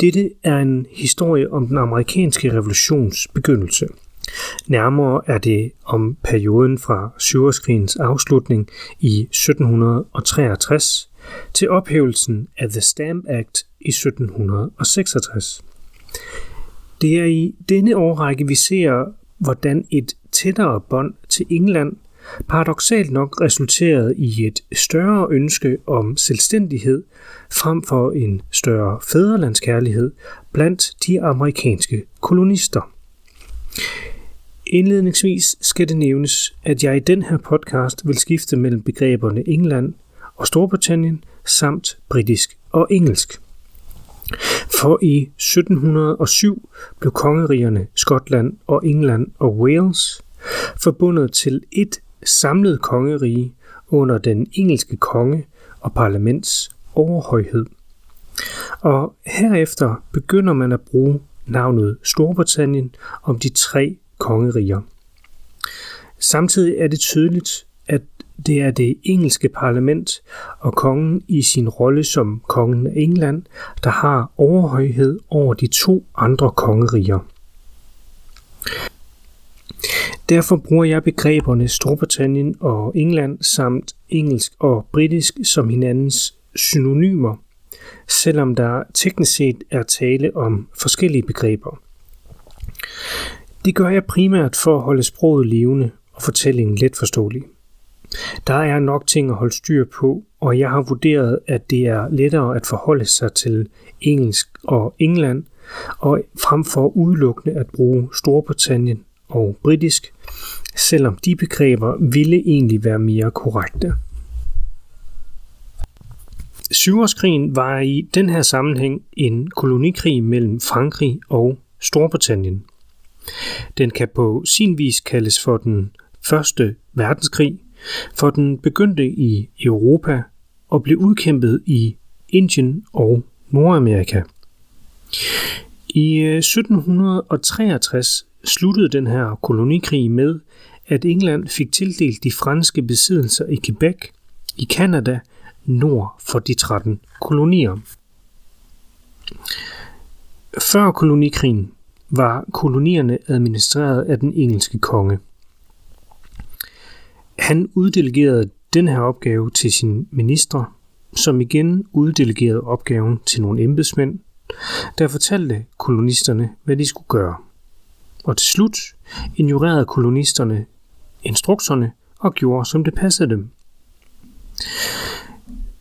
Dette er en historie om den amerikanske revolutions begyndelse. Nærmere er det om perioden fra Syverskrigens afslutning i 1763 til ophævelsen af The Stamp Act i 1766. Det er i denne årrække, vi ser, hvordan et tættere bånd til England paradoxalt nok resulterede i et større ønske om selvstændighed frem for en større fædrelandskærlighed blandt de amerikanske kolonister. Indledningsvis skal det nævnes, at jeg i den her podcast vil skifte mellem begreberne England og Storbritannien samt britisk og engelsk. For i 1707 blev kongerigerne Skotland og England og Wales forbundet til et samlet kongerige under den engelske konge og parlaments overhøjhed. Og herefter begynder man at bruge navnet Storbritannien om de tre kongeriger. Samtidig er det tydeligt, at det er det engelske parlament og kongen i sin rolle som kongen af England, der har overhøjhed over de to andre kongeriger. Derfor bruger jeg begreberne Storbritannien og England samt engelsk og britisk som hinandens synonymer, selvom der teknisk set er tale om forskellige begreber. Det gør jeg primært for at holde sproget levende og fortællingen let forståelig. Der er nok ting at holde styr på, og jeg har vurderet, at det er lettere at forholde sig til engelsk og England, og frem for udelukkende at bruge Storbritannien og britisk, selvom de begreber ville egentlig være mere korrekte. Syvårskrigen var i den her sammenhæng en kolonikrig mellem Frankrig og Storbritannien. Den kan på sin vis kaldes for den første verdenskrig, for den begyndte i Europa og blev udkæmpet i Indien og Nordamerika. I øh, 1763 sluttede den her kolonikrig med, at England fik tildelt de franske besiddelser i Quebec i Kanada nord for de 13 kolonier. Før kolonikrigen var kolonierne administreret af den engelske konge. Han uddelegerede den her opgave til sin minister, som igen uddelegerede opgaven til nogle embedsmænd, der fortalte kolonisterne, hvad de skulle gøre. Og til slut ignorerede kolonisterne instrukserne og gjorde, som det passede dem.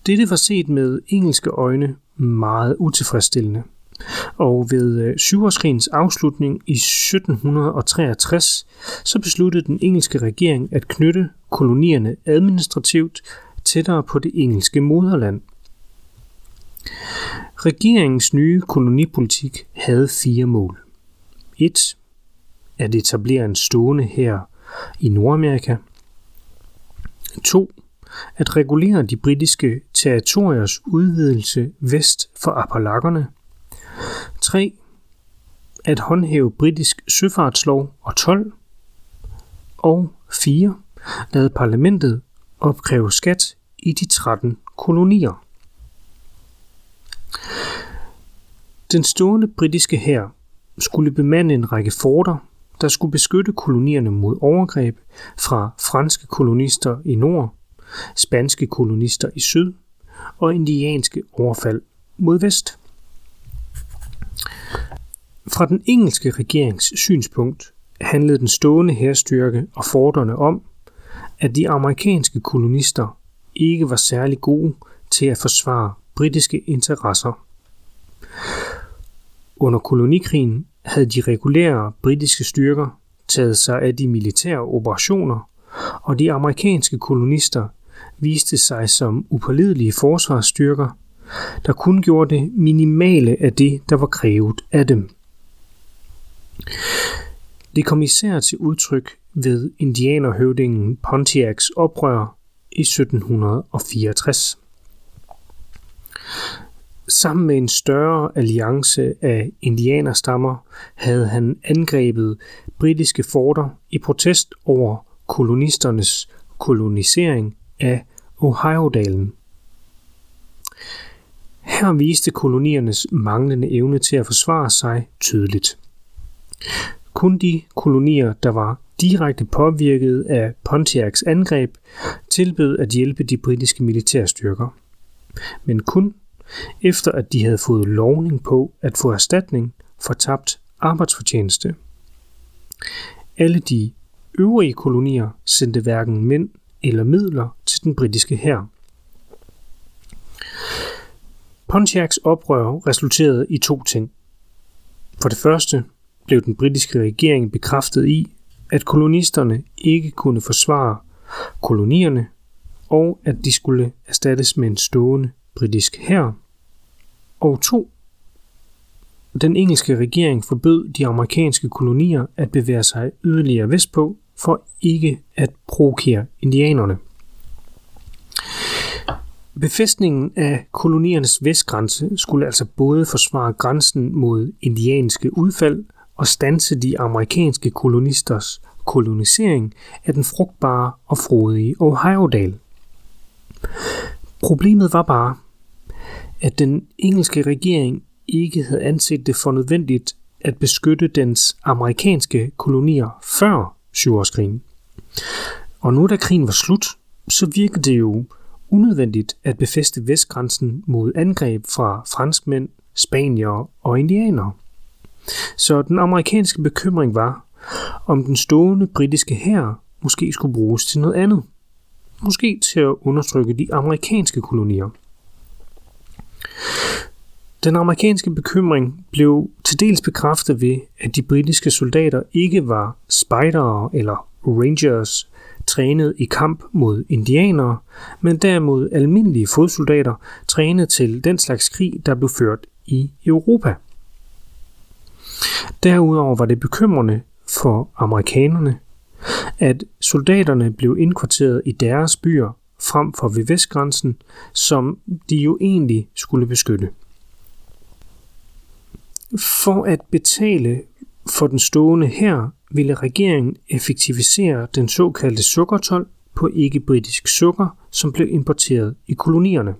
Dette var set med engelske øjne meget utilfredsstillende. Og ved øh, syvårskrigens afslutning i 1763, så besluttede den engelske regering at knytte kolonierne administrativt tættere på det engelske moderland. Regeringens nye kolonipolitik havde fire mål. 1. At etablere en stående her i Nordamerika. 2. At regulere de britiske territoriers udvidelse vest for Appalacherne. 3. At håndhæve britisk søfartslov og 12. Og 4. Lade parlamentet opkræve skat i de 13 kolonier. Den stående britiske hær skulle bemande en række forter, der skulle beskytte kolonierne mod overgreb fra franske kolonister i nord, spanske kolonister i syd og indianske overfald mod vest. Fra den engelske regerings synspunkt handlede den stående herstyrke og forderne om, at de amerikanske kolonister ikke var særlig gode til at forsvare britiske interesser. Under kolonikrigen havde de regulære britiske styrker taget sig af de militære operationer, og de amerikanske kolonister viste sig som upålidelige forsvarsstyrker, der kun gjorde det minimale af det, der var krævet af dem. Det kom især til udtryk ved indianerhøvdingen Pontiacs oprør i 1764. Sammen med en større alliance af indianerstammer havde han angrebet britiske forter i protest over kolonisternes kolonisering af Ohio-dalen. Her viste koloniernes manglende evne til at forsvare sig tydeligt. Kun de kolonier, der var direkte påvirket af Pontiacs angreb, tilbød at hjælpe de britiske militærstyrker. Men kun efter at de havde fået lovning på at få erstatning for tabt arbejdsfortjeneste. Alle de øvrige kolonier sendte hverken mænd eller midler til den britiske hær. Pontiacs oprør resulterede i to ting. For det første blev den britiske regering bekræftet i, at kolonisterne ikke kunne forsvare kolonierne, og at de skulle erstattes med en stående britisk hær. Og to, den engelske regering forbød de amerikanske kolonier at bevæge sig yderligere vestpå for ikke at provokere indianerne. Befæstningen af koloniernes vestgrænse skulle altså både forsvare grænsen mod indianske udfald og stanse de amerikanske kolonisters kolonisering af den frugtbare og frodige Ohio-dal. Problemet var bare, at den engelske regering ikke havde anset det for nødvendigt at beskytte dens amerikanske kolonier før syvårskrigen. Og nu da krigen var slut, så virkede det jo unødvendigt at befæste vestgrænsen mod angreb fra franskmænd, spanier og indianere. Så den amerikanske bekymring var, om den stående britiske hær måske skulle bruges til noget andet. Måske til at undertrykke de amerikanske kolonier. Den amerikanske bekymring blev til dels bekræftet ved, at de britiske soldater ikke var spejdere eller rangers, trænet i kamp mod indianere, men derimod almindelige fodsoldater, trænet til den slags krig, der blev ført i Europa. Derudover var det bekymrende for amerikanerne, at soldaterne blev indkvarteret i deres byer frem for ved vestgrænsen, som de jo egentlig skulle beskytte. For at betale for den stående her ville regeringen effektivisere den såkaldte sukkertol på ikke-britisk sukker, som blev importeret i kolonierne.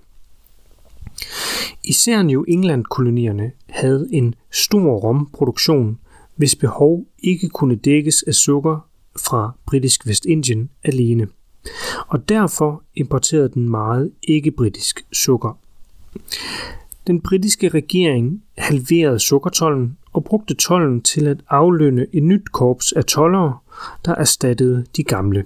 Især New England-kolonierne havde en stor romproduktion, hvis behov ikke kunne dækkes af sukker fra britisk Vestindien alene. Og derfor importerede den meget ikke-britisk sukker. Den britiske regering halverede sukkertollen og brugte tollen til at aflønne et nyt korps af tollere, der erstattede de gamle.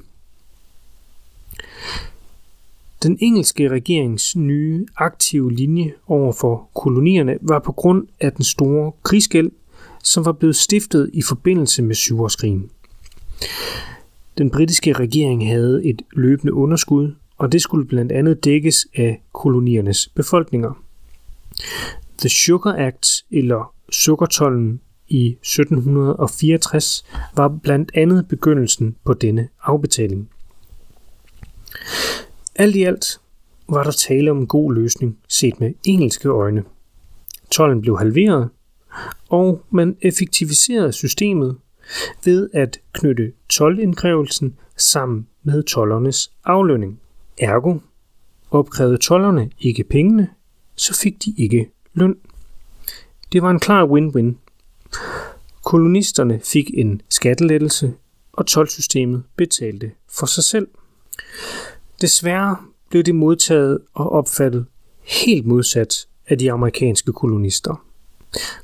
Den engelske regerings nye aktive linje over for kolonierne var på grund af den store krigsgæld, som var blevet stiftet i forbindelse med syvårskrigen. Den britiske regering havde et løbende underskud, og det skulle blandt andet dækkes af koloniernes befolkninger. The Sugar Act, eller sukkertollen i 1764, var blandt andet begyndelsen på denne afbetaling. Alt i alt var der tale om en god løsning set med engelske øjne. Tollen blev halveret, og man effektiviserede systemet ved at knytte toldindkrævelsen sammen med tollernes aflønning. Ergo opkrævede tollerne ikke pengene, så fik de ikke løn. Det var en klar win-win. Kolonisterne fik en skattelettelse, og tolvsystemet betalte for sig selv. Desværre blev det modtaget og opfattet helt modsat af de amerikanske kolonister.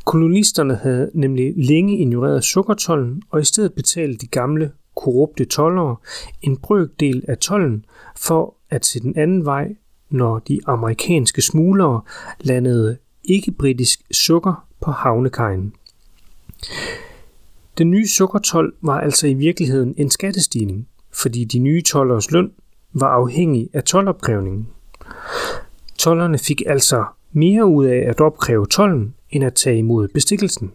Kolonisterne havde nemlig længe ignoreret sukkertollen og i stedet betalt de gamle korrupte tollere en brøkdel af tollen for at se den anden vej, når de amerikanske smuglere landede ikke-britisk sukker på havnekajen. Den nye sukkertol var altså i virkeligheden en skattestigning, fordi de nye tollers løn var afhængig af tolopkrævningen. Tollerne fik altså mere ud af at opkræve tollen, end at tage imod bestikkelsen.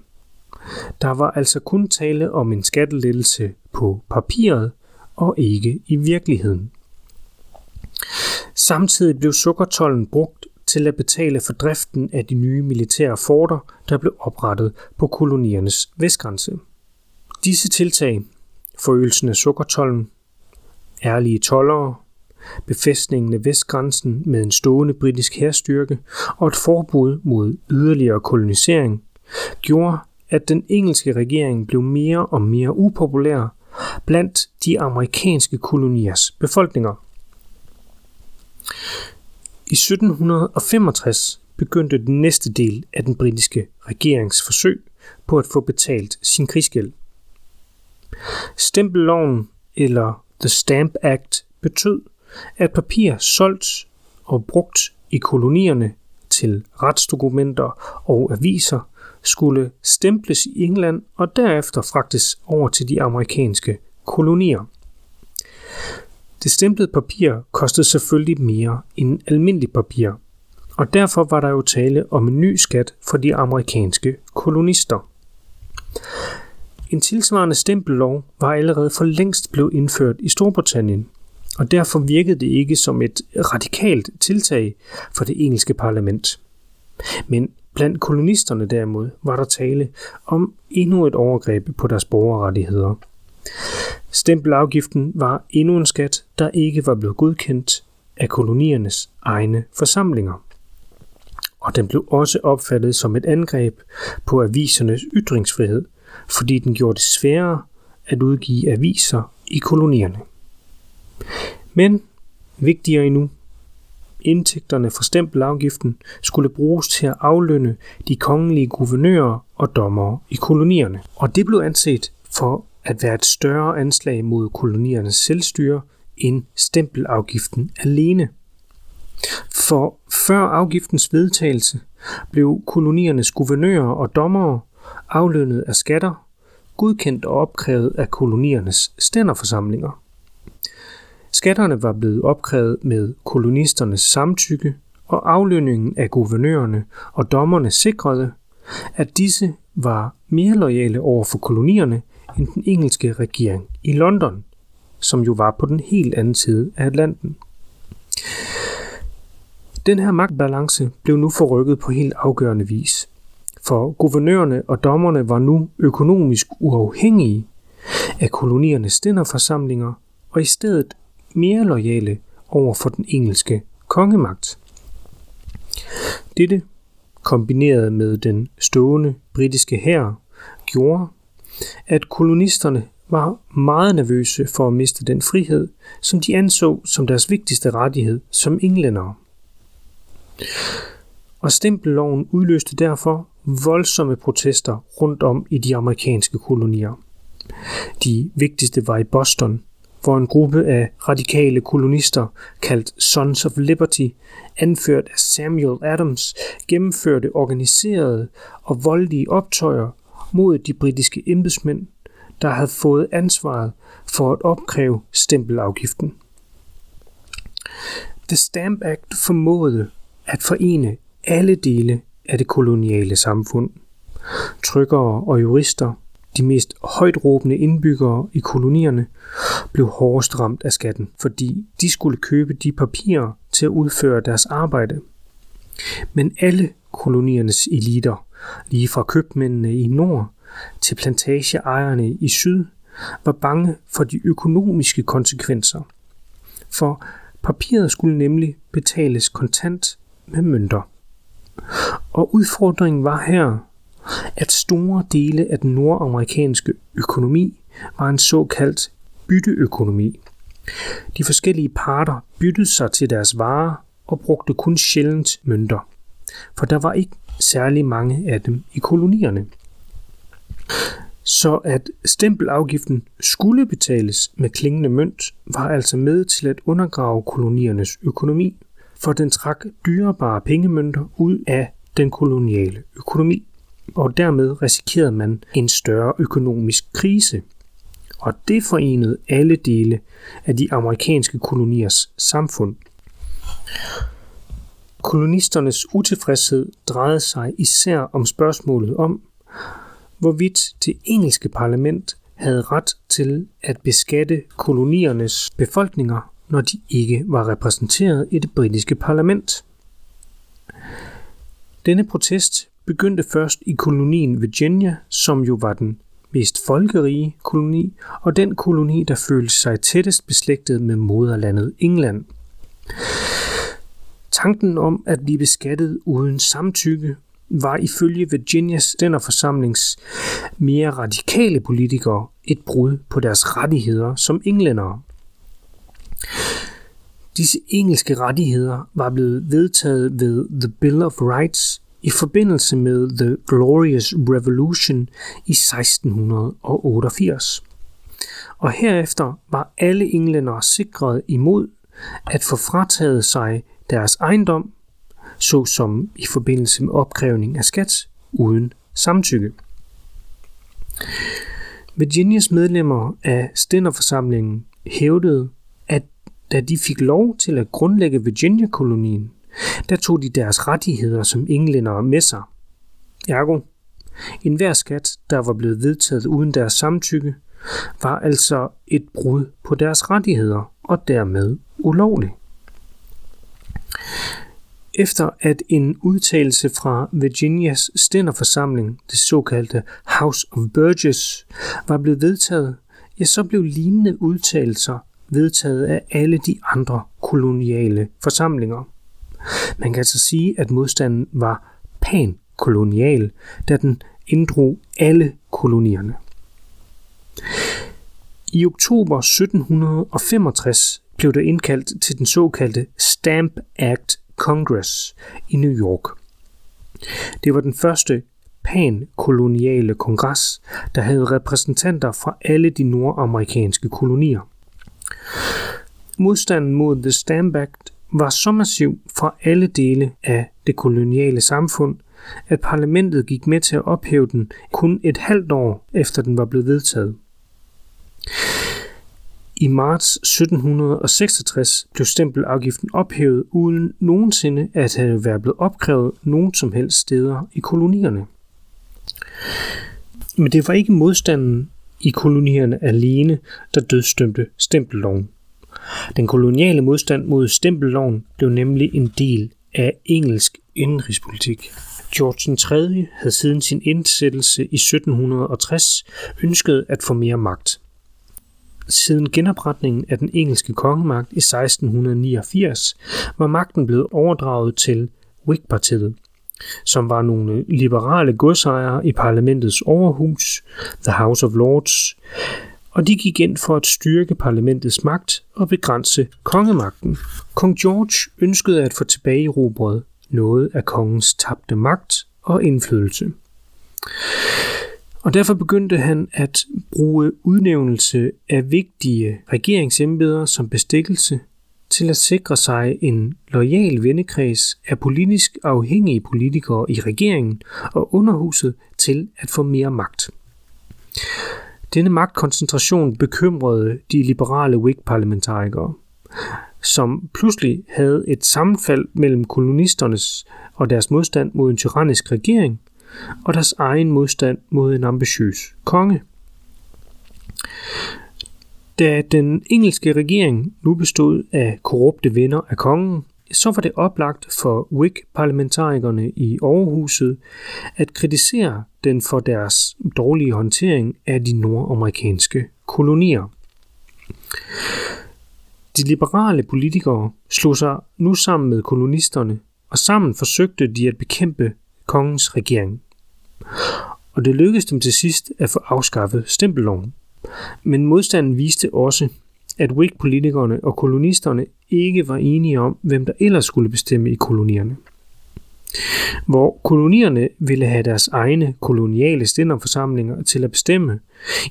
Der var altså kun tale om en skattelettelse på papiret og ikke i virkeligheden. Samtidig blev sukkertollen brugt til at betale for driften af de nye militære forter, der blev oprettet på koloniernes vestgrænse. Disse tiltag, forøgelsen af sukkertollen, ærlige tollere, befæstningen af vestgrænsen med en stående britisk herstyrke og et forbud mod yderligere kolonisering, gjorde, at den engelske regering blev mere og mere upopulær blandt de amerikanske koloniers befolkninger. I 1765 begyndte den næste del af den britiske regerings forsøg på at få betalt sin krigsgæld. Stempelloven eller The Stamp Act betød, at papir solgt og brugt i kolonierne til retsdokumenter og aviser skulle stemples i England og derefter fragtes over til de amerikanske kolonier. Det stemplede papir kostede selvfølgelig mere end almindelig papir, og derfor var der jo tale om en ny skat for de amerikanske kolonister. En tilsvarende stempellov var allerede for længst blevet indført i Storbritannien, og derfor virkede det ikke som et radikalt tiltag for det engelske parlament. Men blandt kolonisterne derimod var der tale om endnu et overgreb på deres borgerrettigheder. Stempelafgiften var endnu en skat, der ikke var blevet godkendt af koloniernes egne forsamlinger. Og den blev også opfattet som et angreb på avisernes ytringsfrihed, fordi den gjorde det sværere at udgive aviser i kolonierne. Men vigtigere endnu, indtægterne fra stempelafgiften skulle bruges til at aflønne de kongelige guvernører og dommere i kolonierne. Og det blev anset for at være et større anslag mod koloniernes selvstyre end stempelafgiften alene. For før afgiftens vedtagelse blev koloniernes guvernører og dommere aflønnet af skatter, godkendt og opkrævet af koloniernes stænderforsamlinger. Skatterne var blevet opkrævet med kolonisternes samtykke, og aflønningen af guvernørerne og dommerne sikrede, at disse var mere lojale over for kolonierne end den engelske regering i London, som jo var på den helt anden side af Atlanten. Den her magtbalance blev nu forrykket på helt afgørende vis, for guvernørerne og dommerne var nu økonomisk uafhængige af koloniernes stænderforsamlinger og i stedet mere lojale over for den engelske kongemagt. Dette kombineret med den stående britiske hær gjorde, at kolonisterne var meget nervøse for at miste den frihed, som de anså som deres vigtigste rettighed som englændere. Og stempelloven udløste derfor voldsomme protester rundt om i de amerikanske kolonier. De vigtigste var i Boston, hvor en gruppe af radikale kolonister, kaldt Sons of Liberty, anført af Samuel Adams, gennemførte organiserede og voldelige optøjer mod de britiske embedsmænd, der havde fået ansvaret for at opkræve stempelafgiften. The Stamp Act formåede at forene alle dele af det koloniale samfund. Trykkere og jurister, de mest højtråbende indbyggere i kolonierne, blev hårdest ramt af skatten, fordi de skulle købe de papirer til at udføre deres arbejde. Men alle koloniernes eliter, lige fra købmændene i nord til plantageejerne i syd, var bange for de økonomiske konsekvenser. For papiret skulle nemlig betales kontant med mønter. Og udfordringen var her, at store dele af den nordamerikanske økonomi var en såkaldt bytteøkonomi. De forskellige parter byttede sig til deres varer og brugte kun sjældent mønter, for der var ikke særlig mange af dem i kolonierne. Så at stempelafgiften skulle betales med klingende mønt, var altså med til at undergrave koloniernes økonomi, for den trak dyrebare pengemønter ud af den koloniale økonomi, og dermed risikerede man en større økonomisk krise. Og det forenede alle dele af de amerikanske koloniers samfund. Kolonisternes utilfredshed drejede sig især om spørgsmålet om, hvorvidt det engelske parlament havde ret til at beskatte koloniernes befolkninger, når de ikke var repræsenteret i det britiske parlament. Denne protest begyndte først i kolonien Virginia, som jo var den mest folkerige koloni, og den koloni, der følte sig tættest beslægtet med moderlandet England. Tanken om at blive beskattet uden samtykke var ifølge Virginias stænderforsamlings mere radikale politikere et brud på deres rettigheder som englændere. Disse engelske rettigheder var blevet vedtaget ved The Bill of Rights i forbindelse med The Glorious Revolution i 1688. Og herefter var alle englændere sikret imod at få frataget sig deres ejendom, såsom i forbindelse med opkrævning af skat uden samtykke. Virginias medlemmer af stænderforsamlingen hævdede, at da de fik lov til at grundlægge Virginia-kolonien, der tog de deres rettigheder som englændere med sig. Ergo, en hver skat, der var blevet vedtaget uden deres samtykke, var altså et brud på deres rettigheder og dermed ulovlig. Efter at en udtalelse fra Virginias stænderforsamling, det såkaldte House of Burgess, var blevet vedtaget, ja, så blev lignende udtalelser vedtaget af alle de andre koloniale forsamlinger. Man kan altså sige, at modstanden var pankolonial, da den inddrog alle kolonierne. I oktober 1765 blev der indkaldt til den såkaldte Stamp Act Congress i New York. Det var den første pankoloniale kongres, der havde repræsentanter fra alle de nordamerikanske kolonier. Modstanden mod The Stamp Act var så massiv fra alle dele af det koloniale samfund, at parlamentet gik med til at ophæve den kun et halvt år efter den var blevet vedtaget. I marts 1766 blev stempelafgiften ophævet uden nogensinde at have været blevet opkrævet nogen som helst steder i kolonierne. Men det var ikke modstanden i kolonierne alene, der dødstømte stempelloven. Den koloniale modstand mod stempelloven blev nemlig en del af engelsk indenrigspolitik. George III havde siden sin indsættelse i 1760 ønsket at få mere magt. Siden genopretningen af den engelske kongemagt i 1689 var magten blevet overdraget til Whig-partiet, som var nogle liberale godsejere i parlamentets overhus, The House of Lords, og de gik ind for at styrke parlamentets magt og begrænse kongemagten. Kong George ønskede at få tilbage i noget af kongens tabte magt og indflydelse. Og derfor begyndte han at bruge udnævnelse af vigtige regeringsembeder som bestikkelse til at sikre sig en lojal vennekreds af politisk afhængige politikere i regeringen og underhuset til at få mere magt. Denne magtkoncentration bekymrede de liberale Whig-parlamentarikere, som pludselig havde et sammenfald mellem kolonisternes og deres modstand mod en tyrannisk regering – og deres egen modstand mod en ambitiøs konge. Da den engelske regering nu bestod af korrupte venner af kongen, så var det oplagt for WIC-parlamentarikerne i Overhuset at kritisere den for deres dårlige håndtering af de nordamerikanske kolonier. De liberale politikere slog sig nu sammen med kolonisterne, og sammen forsøgte de at bekæmpe kongens regering. Og det lykkedes dem til sidst at få afskaffet stempelloven. Men modstanden viste også, at Whig-politikerne og kolonisterne ikke var enige om, hvem der ellers skulle bestemme i kolonierne. Hvor kolonierne ville have deres egne koloniale stænderforsamlinger til at bestemme,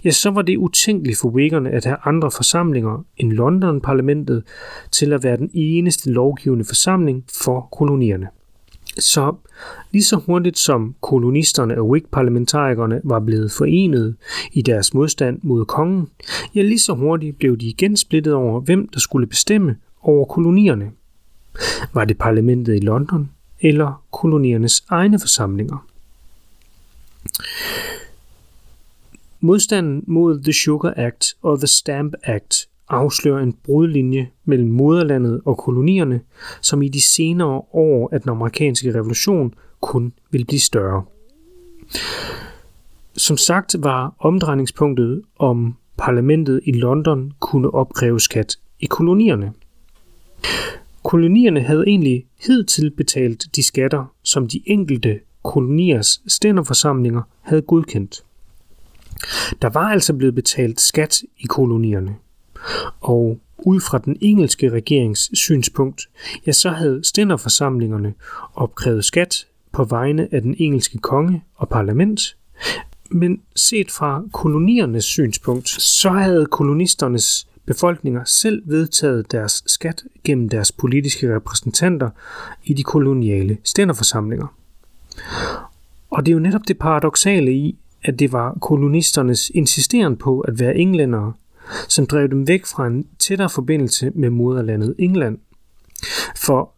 ja, så var det utænkeligt for Whiggerne at have andre forsamlinger end London-parlamentet til at være den eneste lovgivende forsamling for kolonierne. Så lige så hurtigt som kolonisterne og Whig-parlamentarikerne var blevet forenet i deres modstand mod kongen, ja lige så hurtigt blev de igen splittet over, hvem der skulle bestemme over kolonierne. Var det parlamentet i London eller koloniernes egne forsamlinger? Modstanden mod The Sugar Act og The Stamp Act afslører en brudlinje mellem moderlandet og kolonierne, som i de senere år af den amerikanske revolution kun vil blive større. som sagt var omdrejningspunktet om parlamentet i London kunne opkræve skat i kolonierne. Kolonierne havde egentlig hidtil betalt de skatter, som de enkelte koloniers stænderforsamlinger havde godkendt. Der var altså blevet betalt skat i kolonierne, og ud fra den engelske regerings synspunkt, ja, så havde stænderforsamlingerne opkrævet skat på vegne af den engelske konge og parlament, men set fra koloniernes synspunkt, så havde kolonisternes befolkninger selv vedtaget deres skat gennem deres politiske repræsentanter i de koloniale stænderforsamlinger. Og det er jo netop det paradoxale i, at det var kolonisternes insisteren på at være englændere, som drev dem væk fra en tættere forbindelse med moderlandet England. For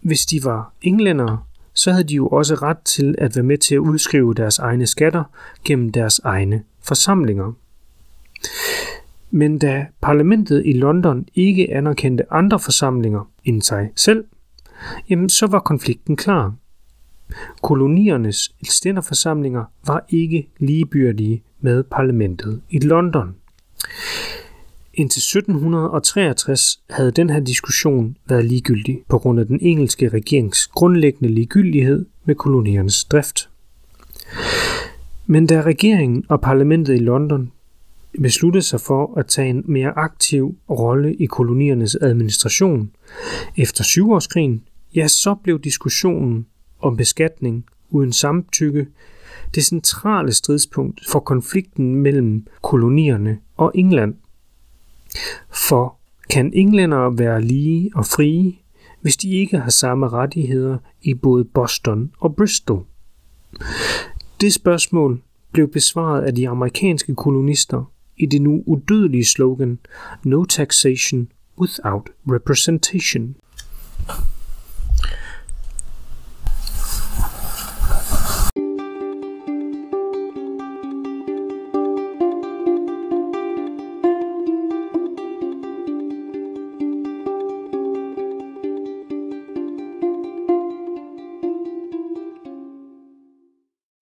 hvis de var englændere, så havde de jo også ret til at være med til at udskrive deres egne skatter gennem deres egne forsamlinger. Men da parlamentet i London ikke anerkendte andre forsamlinger end sig selv, jamen så var konflikten klar. Koloniernes stænderforsamlinger var ikke ligebyrdige med parlamentet i London. Indtil 1763 havde den her diskussion været ligegyldig på grund af den engelske regerings grundlæggende ligegyldighed med koloniernes drift. Men da regeringen og parlamentet i London besluttede sig for at tage en mere aktiv rolle i koloniernes administration efter syvårskrigen, ja, så blev diskussionen om beskatning uden samtykke det centrale stridspunkt for konflikten mellem kolonierne og England. For kan englændere være lige og frie, hvis de ikke har samme rettigheder i både Boston og Bristol? Det spørgsmål blev besvaret af de amerikanske kolonister i det nu udødelige slogan No taxation without representation.